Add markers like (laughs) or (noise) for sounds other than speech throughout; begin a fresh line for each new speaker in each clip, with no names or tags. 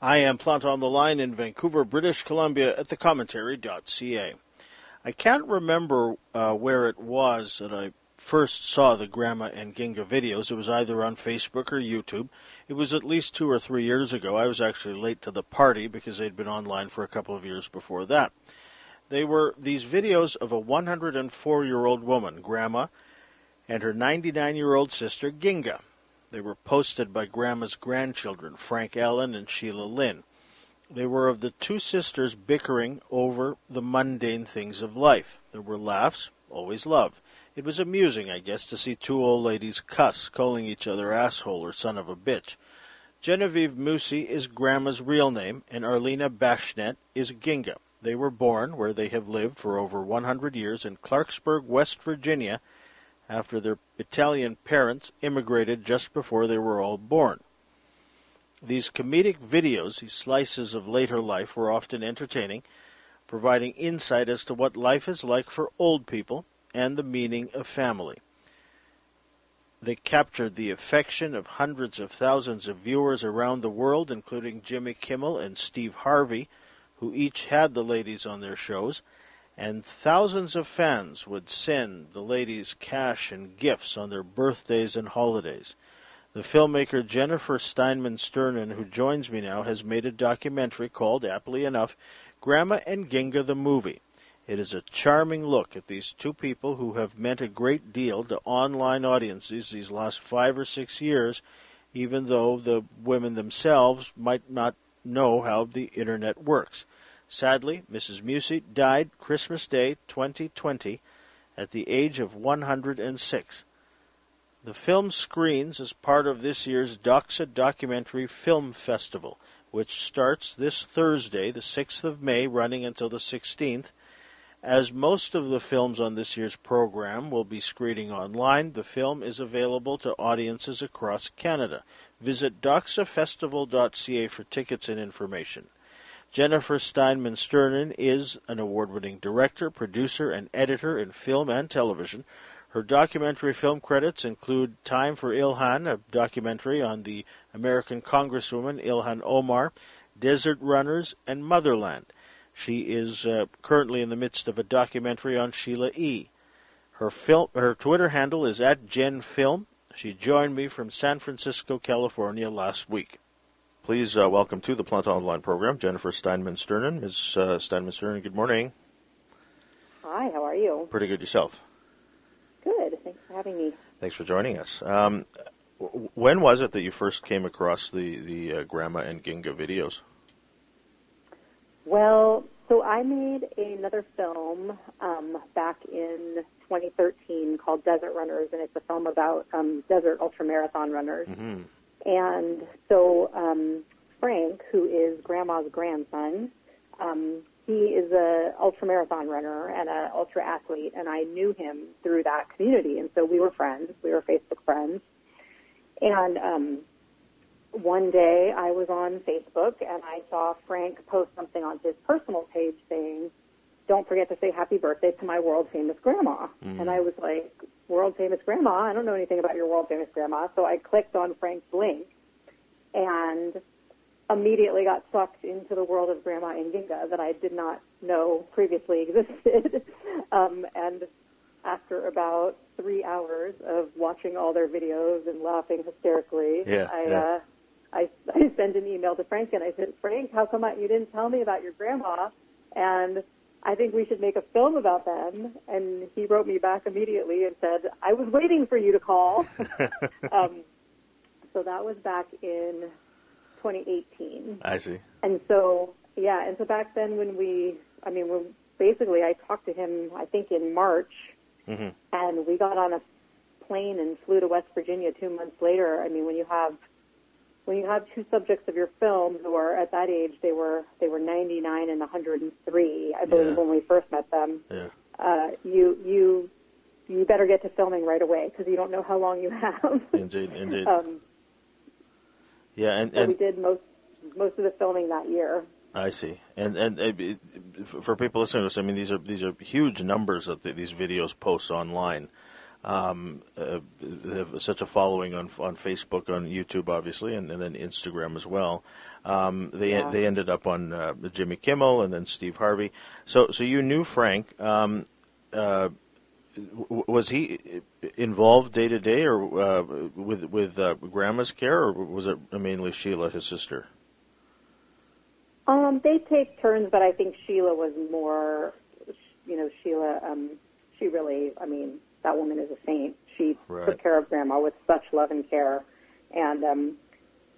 I am Planta on the Line in Vancouver, British Columbia at thecommentary.ca. I can't remember uh, where it was that I first saw the Grandma and Ginga videos. It was either on Facebook or YouTube. It was at least two or three years ago. I was actually late to the party because they'd been online for a couple of years before that. They were these videos of a 104 year old woman, Grandma, and her 99 year old sister, Ginga. They were posted by Grandma's grandchildren, Frank Allen and Sheila Lynn. They were of the two sisters bickering over the mundane things of life. There were laughs, always love. It was amusing, I guess, to see two old ladies cuss, calling each other asshole or son of a bitch. Genevieve Musci is Grandma's real name, and Arlena Bashnett is Ginga. They were born where they have lived for over 100 years in Clarksburg, West Virginia, after their Italian parents immigrated just before they were all born. These comedic videos, these slices of later life, were often entertaining, providing insight as to what life is like for old people and the meaning of family. They captured the affection of hundreds of thousands of viewers around the world, including Jimmy Kimmel and Steve Harvey, who each had the ladies on their shows, and thousands of fans would send the ladies cash and gifts on their birthdays and holidays. The filmmaker Jennifer Steinman Sternin, who joins me now, has made a documentary called, aptly enough, Grandma and Ginga the Movie. It is a charming look at these two people who have meant a great deal to online audiences these last five or six years, even though the women themselves might not know how the internet works. Sadly, Mrs. Musci died Christmas Day 2020 at the age of 106. The film screens as part of this year's Doxa Documentary Film Festival, which starts this Thursday, the 6th of May, running until the 16th. As most of the films on this year's program will be screening online, the film is available to audiences across Canada. Visit doxafestival.ca for tickets and information. Jennifer Steinman Sternin is an award winning director, producer, and editor in film and television. Her documentary film credits include Time for Ilhan, a documentary on the American Congresswoman Ilhan Omar, Desert Runners, and Motherland. She is uh, currently in the midst of a documentary on Sheila E. Her film, her Twitter handle is at GenFilm. She joined me from San Francisco, California last week. Please uh, welcome to the Planta Online program Jennifer Steinman Sternin. Ms. Uh, Steinman Sternin, good morning.
Hi, how are you?
Pretty good yourself.
Good. Thanks for having me.
Thanks for joining us. Um, when was it that you first came across the the uh, Grandma and Ginga videos?
Well, so I made another film um, back in 2013 called Desert Runners, and it's a film about um, desert ultramarathon runners.
Mm-hmm.
And so um, Frank, who is Grandma's grandson, um, he is a ultramarathon runner and an ultra athlete, and I knew him through that community, and so we were friends. We were Facebook friends, and um, one day I was on Facebook and I saw Frank post something on his personal page saying, "Don't forget to say happy birthday to my world famous grandma."
Mm.
And I was like, world famous grandma. I don't know anything about your world famous grandma. So I clicked on Frank's link and immediately got sucked into the world of Grandma and Ginga that I did not know previously (laughs) existed. um, and after about three hours of watching all their videos and laughing hysterically,
yeah,
I,
yeah.
Uh, I, I sent an email to Frank and I said, Frank, how come I, you didn't tell me about your grandma? And I think we should make a film about them. And he wrote me back immediately and said, I was waiting for you to call. (laughs) um, so that was back in 2018.
I see.
And so, yeah, and so back then when we, I mean, when basically I talked to him, I think in March,
mm-hmm.
and we got on a plane and flew to West Virginia two months later. I mean, when you have when you have two subjects of your film who are at that age, they were they were 99 and 103, I believe,
Yeah.
when we first met them.
Yeah.
Uh, you you you better get to filming right away because you don't know how long you have.
Indeed, indeed. (laughs)
um,
yeah, and,
so we did most most of the filming that year.
I see. And and uh, it, for people listening to this, I mean, these are these are huge numbers that these videos post online. Um, uh, have such a following on on Facebook, on YouTube, obviously, and, and then Instagram as well. Um, they
Yeah.
they ended up on uh, Jimmy Kimmel and then Steve Harvey. So so you knew Frank. Um, uh, w- was he involved day to day, or uh, with with uh, Grandma's care, or was it mainly Sheila, his sister?
Um, they take turns, but I think Sheila was more, you know, Sheila, um, she really, I mean, that woman is a saint. She
Right.
took care of Grandma with such love and care. And um,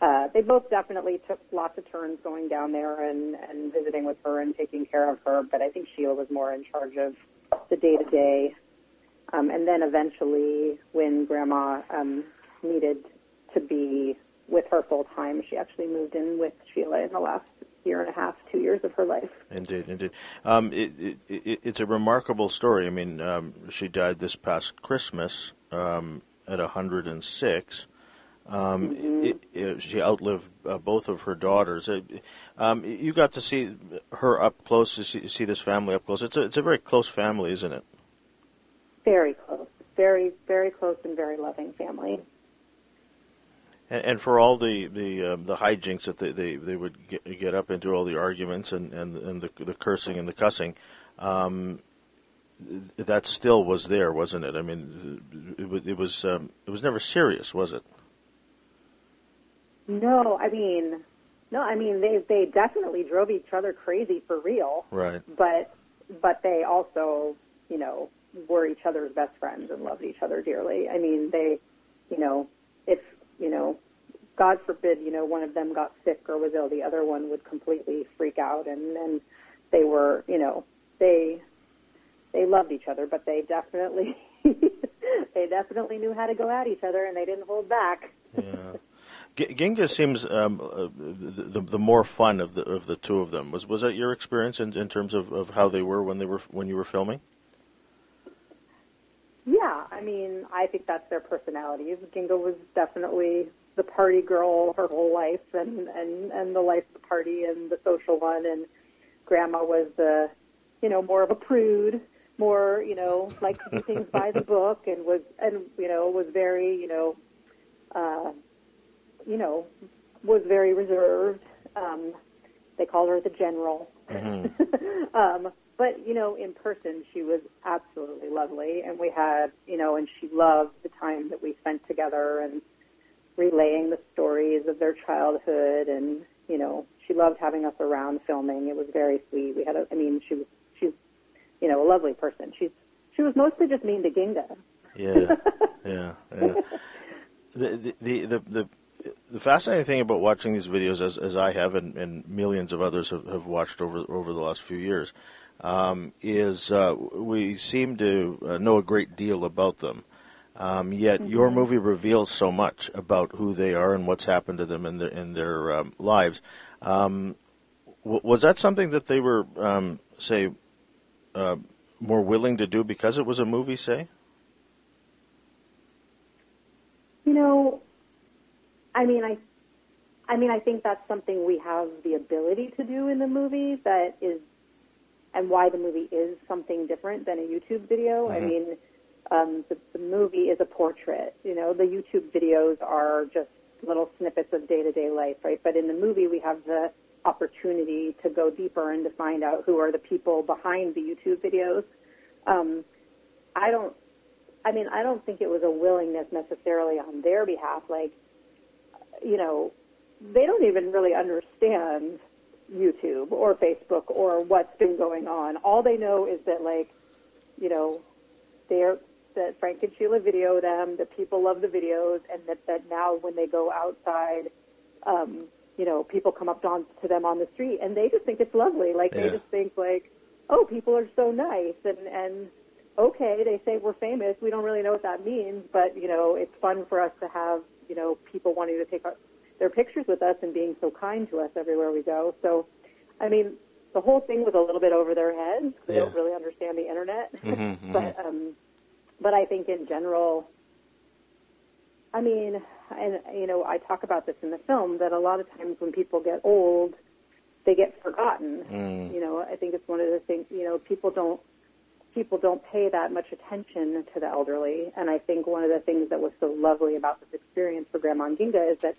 uh, they both definitely took lots of turns going down there and, and visiting with her and taking care of her. But I think Sheila was more in charge of the day to day. Um, and then eventually, when Grandma um, needed to be with her full time, she actually moved in with Sheila in the last year and a half, two years of her life.
Indeed, indeed. Um, it, it, it, it's a remarkable story. I mean, um, she died this past Christmas um, at 106. Um, it, she outlived uh, both of her daughters. Uh, um, you got to see her up close, to see, see this family up close. It's a, it's a very close family, isn't it?
Very close, very, very close and very loving family.
And, and for all the the um, the hijinks that they, they, they would get, get up into, all the arguments and, and, and the, the cursing and the cussing, um, that still was there, wasn't it? I mean, it, was it was um, it was never serious, was it?
No, I mean, no, I mean they they definitely drove each other crazy for real.
Right.
But but they also, you know, were each other's best friends and loved each other dearly. I mean, they, you know, if you know, God forbid, you know, one of them got sick or was ill, the other one would completely freak out, and then they were, you know, they they loved each other, but they definitely (laughs) they definitely knew how to go at each other, and they didn't hold back.
Yeah. G- Ginga seems um, uh, the the more fun of the of the two of them. Was was that your experience in, in terms of, of how they were when they were when you were filming?
Yeah, I mean, I think that's their personalities. Ginga was definitely the party girl her whole life, and and and the life of the party and the social one, and Grandma was the, you know, more of a prude, more you know, liked to do things by the book, and was and you know was very you know, uh, you know, was very reserved. Um, they called her the general. (laughs) um, but you know, in person, she was absolutely lovely, and we had, you know, and she loved the time that we spent together and relaying the stories of their childhood, and you know, she loved having us around filming. It was very sweet. We had, a, I mean, she was, she's, you know, a lovely person. She's, she was mostly just mean to Ginga.
Yeah, (laughs) yeah, yeah. (laughs) The, the the the the fascinating thing about watching these videos, as as I have, and, and millions of others have, have watched over over the last few years, um, is uh, we seem to uh, know a great deal about them. Um, yet your movie reveals so much about who they are and what's happened to them in their in their um, lives. Um, w- was that something that they were, um, say, uh, more willing to do because it was a movie? Say.
You know, I mean, I, I mean, I think that's something we have the ability to do in the movie that is, and why the movie is something different than a YouTube video. I mean, um, the, the movie is a portrait. You know, the YouTube videos are just little snippets of day-to-day life, right? But in the movie, we have the opportunity to go deeper and to find out who are the people behind the YouTube videos. Um, I don't I mean, I don't think it was a willingness necessarily on their behalf. Like, you know, they don't even really understand YouTube or Facebook or what's been going on. All they know is that, like, you know, they're that Frank and Sheila video them, that people love the videos, and that that now when they go outside, um, you know, people come up on, to them on the street, and they just think it's lovely. Like
Yeah.
they just think like, oh, people are so nice, and and okay, they say we're famous. We don't really know what that means, but you know, it's fun for us to have you know people wanting to take our, their pictures with us and being so kind to us everywhere we go. So, I mean, the whole thing was a little bit over their heads. Because they
Yeah.
don't really understand the internet,
Mhm, mhm.
but um, but I think in general, I mean, and you know, I talk about this in the film that a lot of times when people get old, they get forgotten.
Mm.
You know, I think it's one of the things. You know, people don't people don't pay that much attention to the elderly. And I think one of the things that was so lovely about this experience for Grandma and Ginga is that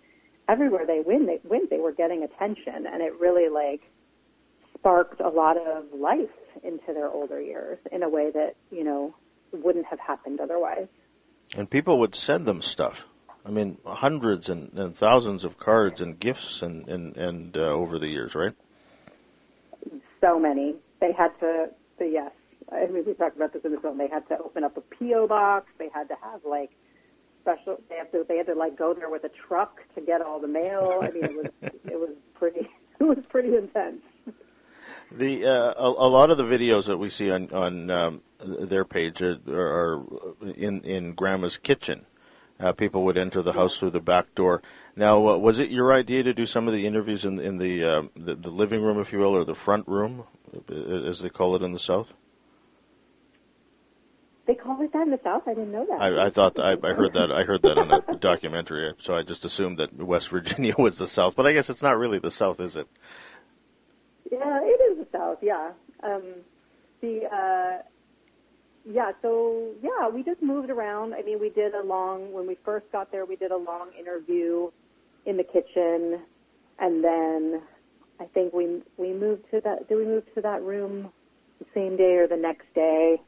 everywhere they went, they went, they were getting attention, and it really like sparked a lot of life into their older years in a way that you know wouldn't have happened otherwise.
And people would send them stuff. I mean, hundreds and, and thousands of cards and gifts and and, and uh, over the years, right?
So many. They had to. The, yes, I mean we talked about this in the film. They had to open up a PO box. They had to have like special. They had to. They had to like go there with a truck to get all the mail. I mean, it was (laughs) it was pretty. (laughs) It was pretty intense.
The uh, a, a, lot of the videos that we see on on um, their page are, are, in in Grandma's kitchen. Uh, people would enter the house through the back door. Now, uh, was it your idea to do some of the interviews in in the, uh, the, the living room, if you will, or the front room, as they call it in the South?
They call it that in the South. I didn't know that.
I, I thought I, I, heard that. I heard that in a (laughs) documentary. So I just assumed that West Virginia (laughs) was the South, but I guess it's not really the South, is it?
Yeah, it is the South. Yeah. Um, the uh, yeah. So yeah, we just moved around. I mean, we did a long when we first got there. We did a long interview in the kitchen, and then I think we we moved to that. Did we move to that room the same day or the next day?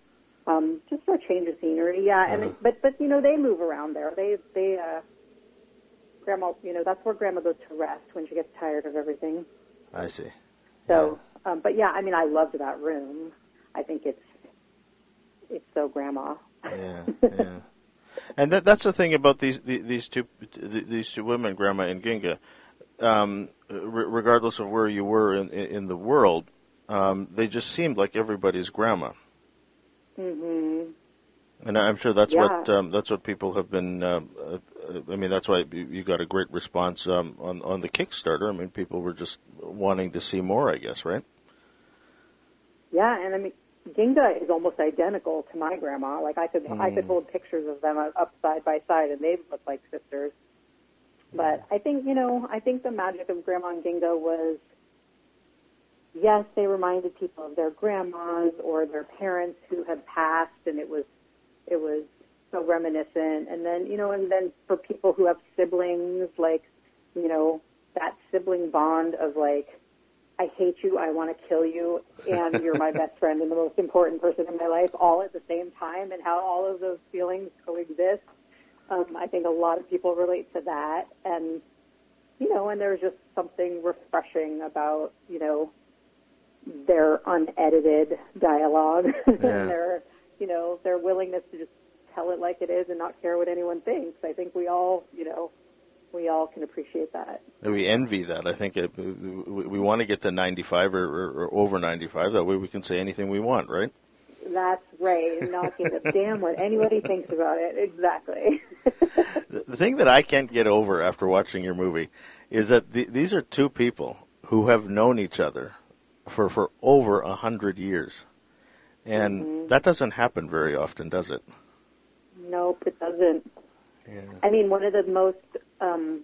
Um, just for a change of scenery. Yeah, and uh-huh. but but you know they move around there. They they uh, grandma, you know that's where grandma goes to rest when she gets tired of everything.
I see.
So, yeah. Um, but yeah, I mean, I loved that room. I think it's it's so grandma.
Yeah, yeah. (laughs) and that that's the thing about these these two these two women, Grandma and Ginga. Um, regardless of where you were in in the world, um, they just seemed like everybody's grandma.
Mm-hmm.
And I'm sure that's yeah. what um, that's what people have been. Uh, uh, I mean, that's why you got a great response um, on on the Kickstarter. I mean, people were just wanting to see more. I guess, right?
Yeah, and I mean, Ginga is almost identical to my grandma. Like I could mm. I could hmm. hold pictures of them up side by side, and they look like sisters. But I think you know, I think the magic of Grandma and Ginga was yes, they reminded people of their grandmas or their parents who had passed, and it was it was so reminiscent. And then you know, and then for people who have siblings, like you know, that sibling bond of like, I hate you, I want to kill you, and you're my (laughs) best friend and the most important person in my life, all at the same time, and how all of those feelings coexist. Um, I think a lot of people relate to that, and you know, and there's just something refreshing about you know their unedited dialogue (laughs) yeah. and their you know their willingness to just tell it like it is and not care what anyone thinks. I think we all you know we all can appreciate that.
We envy that. I think it, we, we want to get to 95 or, or, or, over 95. That way we can say anything we want, right?
That's right. And not give a damn what anybody thinks about it. Exactly. (laughs)
the thing that I can't get over after watching your movie is that the, these are two people who have known each other for, for over a hundred years. And mm-hmm. that doesn't happen very often, does it?
Nope, it doesn't.
Yeah.
I mean, one of the most um,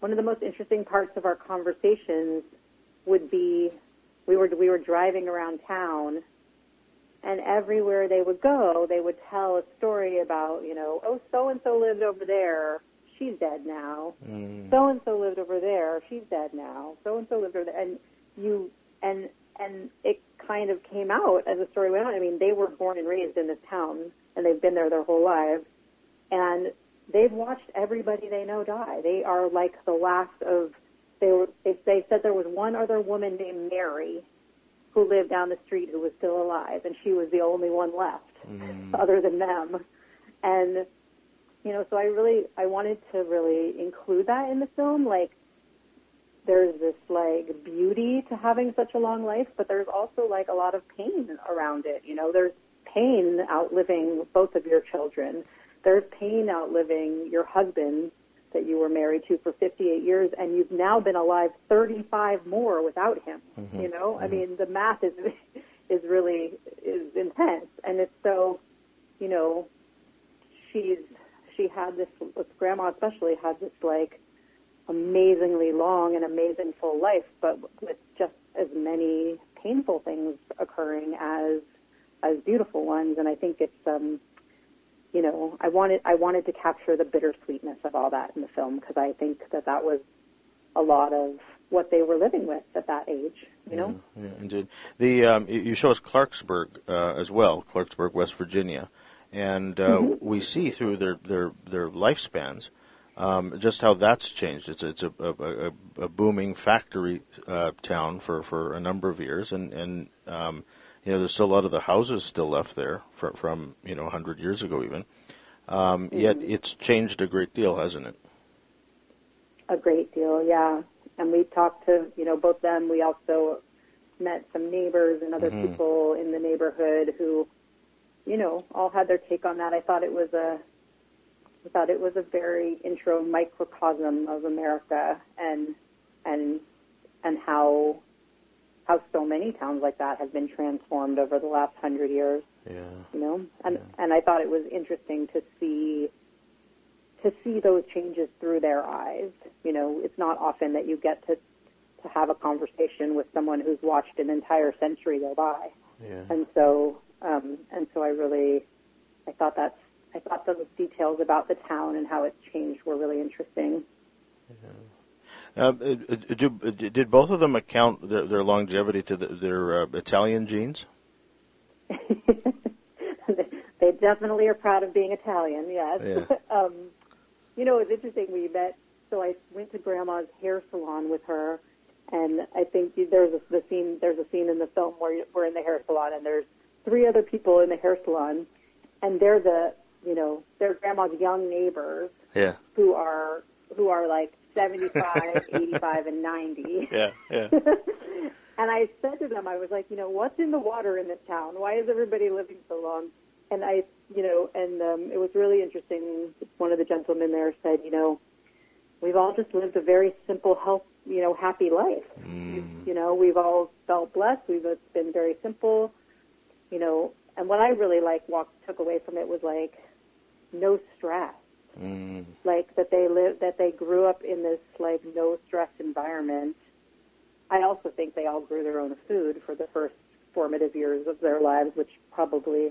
one of the most interesting parts of our conversations would be we were we were driving around town, and everywhere they would go, they would tell a story about you know, oh, so and so lived over there, she's dead now. So and so lived over there, she's dead now. So and so lived over there, and you and and it kind of came out as the story went on. I mean, they were born and raised in this town, and they've been there their whole lives, and they've watched everybody they know die. They are like the last of they were. They, they said there was one other woman named Mary who lived down the street who was still alive, and she was the only one left, mm. (laughs) other than them. And you know, so I really, I wanted to really include that in the film. Like, there's this like beauty to having such a long life, but there's also like a lot of pain around it. You know, there's pain outliving both of your children. There's pain outliving your husband that you were married to for 58 years, and you've now been alive 35 more without him. Mm-hmm. You know, mm-hmm. I mean, the math is (laughs) is really is intense, and it's so, you know, she's she had this, with grandma especially, had this like amazingly long and amazing full life, but with just as many painful things occurring as as beautiful ones. And I think it's um, you know, I wanted I wanted to capture the bittersweetness of all that in the film because I think that that was a lot of what they were living with at that age. You know.
Yeah, yeah indeed. The um, you show us Clarksburg uh, as well, Clarksburg, West Virginia, and uh, mm-hmm. we see through their their their lifespans. Um, just how that's changed. It's it's a, a, a booming factory uh, town for, for a number of years, and and um, you know, there's still a lot of the houses still left there from, from you know 100 years ago even. Um, mm-hmm. Yet it's changed a great deal, hasn't it?
A great deal, yeah. And we talked to you know both them. We also met some neighbors and other mm-hmm. people in the neighborhood who, you know, all had their take on that. I thought it was a I thought it was a very intro microcosm of America and and and how how so many towns like that have been transformed over the last hundred years.
Yeah.
You know, and
yeah.
and I thought it was interesting to see to see those changes through their eyes. You know, it's not often that you get to to have a conversation with someone who's watched an entire century go by.
Yeah.
And so, um, and so I really, I thought that's, I thought those details about the town and how it's changed were really interesting.
Yeah. Uh, do, did both of them account their, their longevity to the, their uh, Italian genes? (laughs)
they definitely are proud of being Italian. Yes.
Yeah. (laughs)
um, you know, it's interesting. We met. So I went to Grandma's hair salon with her, and I think there's a, the scene. There's a scene in the film where we're in the hair salon, and there's three other people in the hair salon, and they're the you know they're Grandma's young neighbors.
Yeah.
Who are who are like 75, (laughs) 85, and 90.
Yeah, yeah. (laughs)
and I said to them, I was like, you know, what's in the water in this town? Why is everybody living so long? And I, you know, and um, it was really interesting. One of the gentlemen there said, you know, we've all just lived a very simple, health, you know, happy life.
Mm.
You know, we've all felt blessed. We've it's been very simple. You know, and what I really like walked took away from it was like no stress
Mm.
Like that they live, that they grew up in this like no stress environment. I also think they all grew their own food for the first formative years of their lives, which probably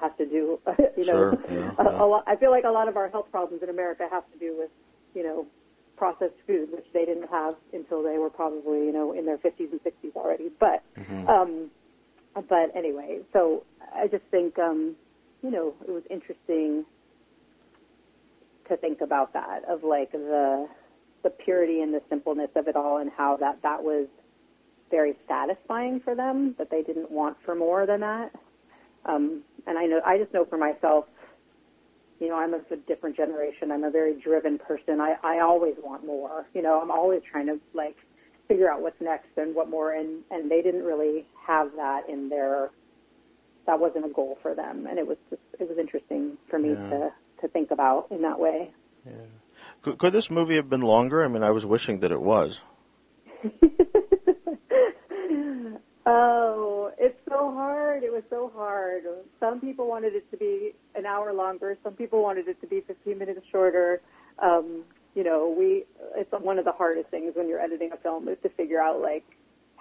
has to do, (laughs) you
know,
sure, (laughs)
yeah,
a,
yeah.
a lot, I feel like a lot of our health problems in America have to do with, you know, processed food, which they didn't have until they were probably, you know, in their 50s and 60s already. But,
mm-hmm.
um, but anyway, so I just think, um, you know, it was interesting to think about that of like the the purity and the simpleness of it all and how that that was very satisfying for them that they didn't want for more than that. Um, and I know I just know for myself you know I'm of a different generation. I'm a very driven person. I I always want more. You know I'm always trying to like figure out what's next and what more. And and they didn't really have that in their that wasn't a goal for them and it was just it was interesting for me
Yeah.
to to think about in that way.
Yeah. Could, could this movie have been longer? I mean, I was wishing that it was. (laughs)
oh, it's so hard. It was so hard. Some people wanted it to be an hour longer. Some people wanted it to be 15 minutes shorter. Um, you know, we it's one of the hardest things when you're editing a film is to figure out like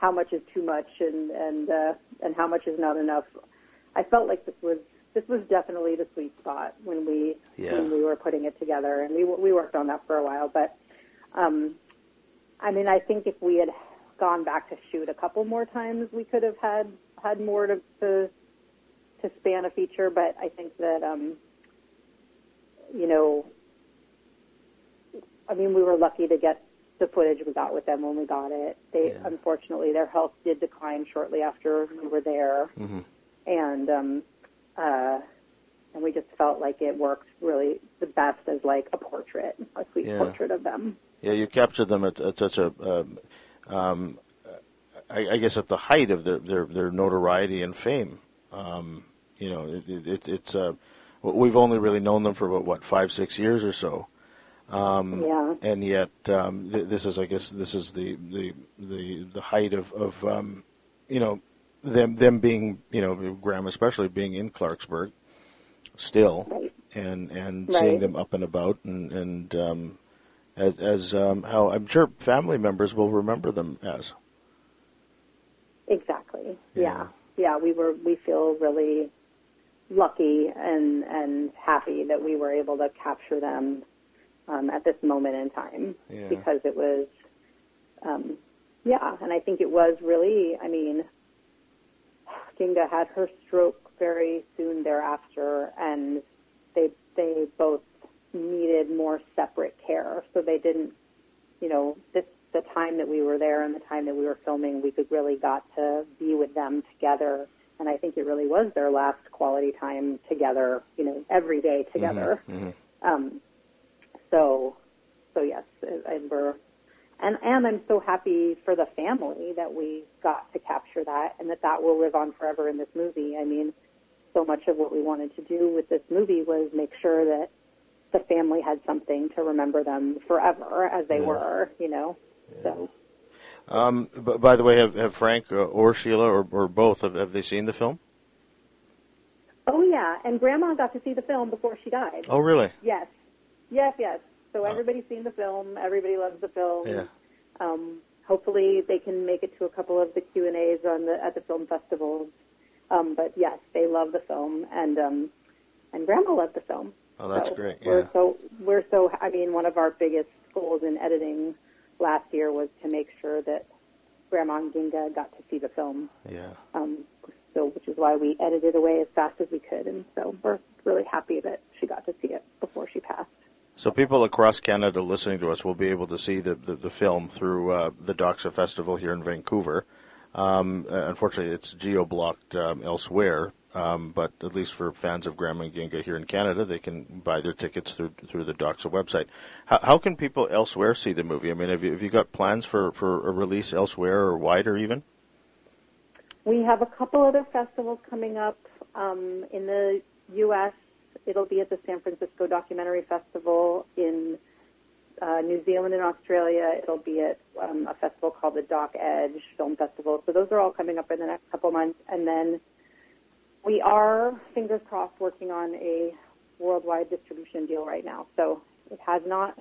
how much is too much and and uh, and how much is not enough. I felt like this was this was definitely the sweet spot when we
Yeah.
when we were putting it together, and we we worked on that for a while. But um, I mean, I think if we had gone back to shoot a couple more times, we could have had had more to to, to span a feature. But I think that um, you know, I mean, we were lucky to get the footage we got with them when we got it. They
Yeah.
unfortunately their health did decline shortly after we were there
hmm
and um, uh, and we just felt like it worked really the best as like a portrait, a sweet
Yeah.
portrait of them.
Yeah, you captured them at, at such a, um, um, I, I guess, at the height of their their, their notoriety and fame. Um, you know, it, it, it's uh, we've only really known them for about what five, six years or so. Um,
Yeah.
and yet um, th- this is, I guess, this is the the the, the height of, of um, you know them them being you know Graham especially being in Clarksburg still
Right.
and and
Right.
seeing them up and about and and um, as as um, how I'm sure family members will remember them as
Exactly. yeah, yeah. We were we feel really lucky and and happy that we were able to capture them um, at this moment in time
Yeah.
because it was, um, yeah, and I think it was really. I mean, Ginga had her stroke very soon thereafter, and they they both needed more separate care, so they didn't, you know, this the time that we were there and the time that we were filming, we could really got to be with them together. And I think it really was their last quality time together, you know, every day together. Um, so, so yes, and we're, and and I'm so happy for the family that we got to capture that, and that that will live on forever in this movie. I mean, so much of what we wanted to do with this movie was make sure that the family had something to remember them forever as they were, you know. So
Um, b- by the way, have, have Frank uh, or Sheila or, or both have, have they seen the film?
Oh yeah, and Grandma got to see the film before she died.
Oh, really?
Yes, yes, yes. So everybody's seen the film. Everybody loves the film.
Yeah.
Um, hopefully, they can make it to a couple of the Q and A's on the at the film festivals. Um, but yes, they love the film, and um, and Grandma loved the film.
Oh, that's
So
great.
We're
Yeah.
so we're so. I mean, one of our biggest goals in editing last year was to make sure that Grandma and Ginga got to see the film.
Yeah.
Um, so, which is why we edited away as fast as we could, and so we're really happy that she got to see it before she passed.
So people across Canada listening to us will be able to see the, the, the film through uh, the Doxa Festival here in Vancouver. Um, uh, unfortunately, it's geo-blocked um, elsewhere, um, but at least for fans of Grandma and Ginga here in Canada, they can buy their tickets through through the Doxa website. How, how can people elsewhere see the movie? I mean, have you, have you got plans for, for a release elsewhere or wider even?
We have a couple other festivals coming up um, in the U.S. It'll be at the San Francisco Documentary Festival in uh, New Zealand and Australia. It'll be at um, a festival called the Doc Edge Film Festival. So those are all coming up in the next couple months, and then we are fingers crossed working on a worldwide distribution deal right now. So it has not.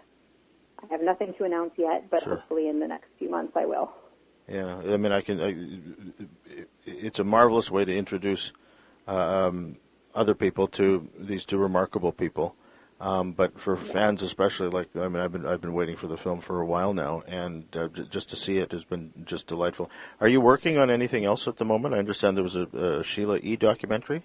I have nothing to announce yet, but
Sure.
hopefully in the next few months I will.
Yeah, I mean, I can. I, it's a marvelous way to introduce um, other people to these two remarkable people. Um, but for fans, especially, like I mean, I've been I've been waiting for the film for a while now, and uh, j- just to see it has been just delightful. Are you working on anything else at the moment? I understand there was a, a Sheila E. documentary.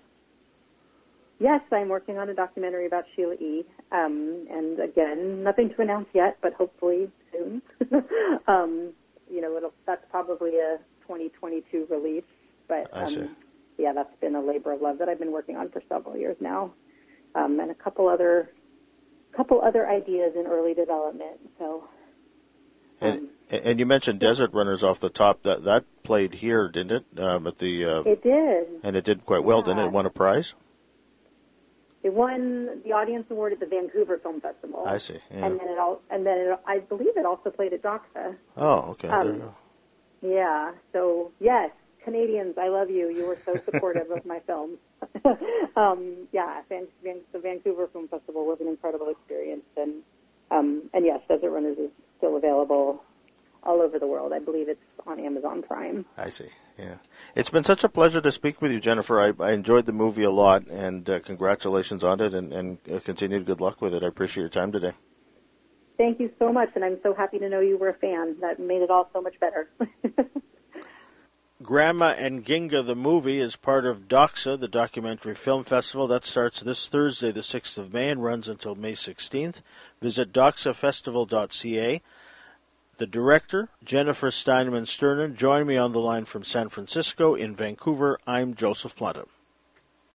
Yes, I'm working on a documentary about Sheila E. Um, and again, nothing to announce yet, but hopefully soon. (laughs) um, you know, it'll, that's probably a 2022 release. But
I see.
um, yeah, that's been a labor of love that I've been working on for several years now, um, and a couple other couple other ideas in early development. So
And and you mentioned Desert Runners off the top. That that played here, didn't it? Um, at the uh,
it did.
and it did quite well, didn't it? It won a prize.
It won the audience award at the Vancouver Film Festival.
I see. Yeah.
And then it all, and then it, I believe it also played at Doxa.
Oh, okay. there
Um,
you go.
Yeah. So yes, Canadians, I love you. You were so supportive of my film. (laughs) um, yeah, Van, Van, the Vancouver Film Festival was an incredible experience, and um, and yes, Desert Runners is still available all over the world. I believe it's on Amazon Prime.
I see. Yeah, it's been such a pleasure to speak with you, Jennifer. I, I enjoyed the movie a lot, and uh, congratulations on it, and, and uh, continued good luck with it. I appreciate your time today.
Thank you so much, and I'm so happy to know you were a fan. That made it all so much better. (laughs)
Grandma and Ginga, the movie, is part of Doxa, the documentary film festival. That starts this Thursday, the 6th of May, and runs until May 16th. Visit doxafestival.ca. The director, Jennifer Steinman Sternin, joined me on the line from San Francisco. In Vancouver, I'm Joseph Planta.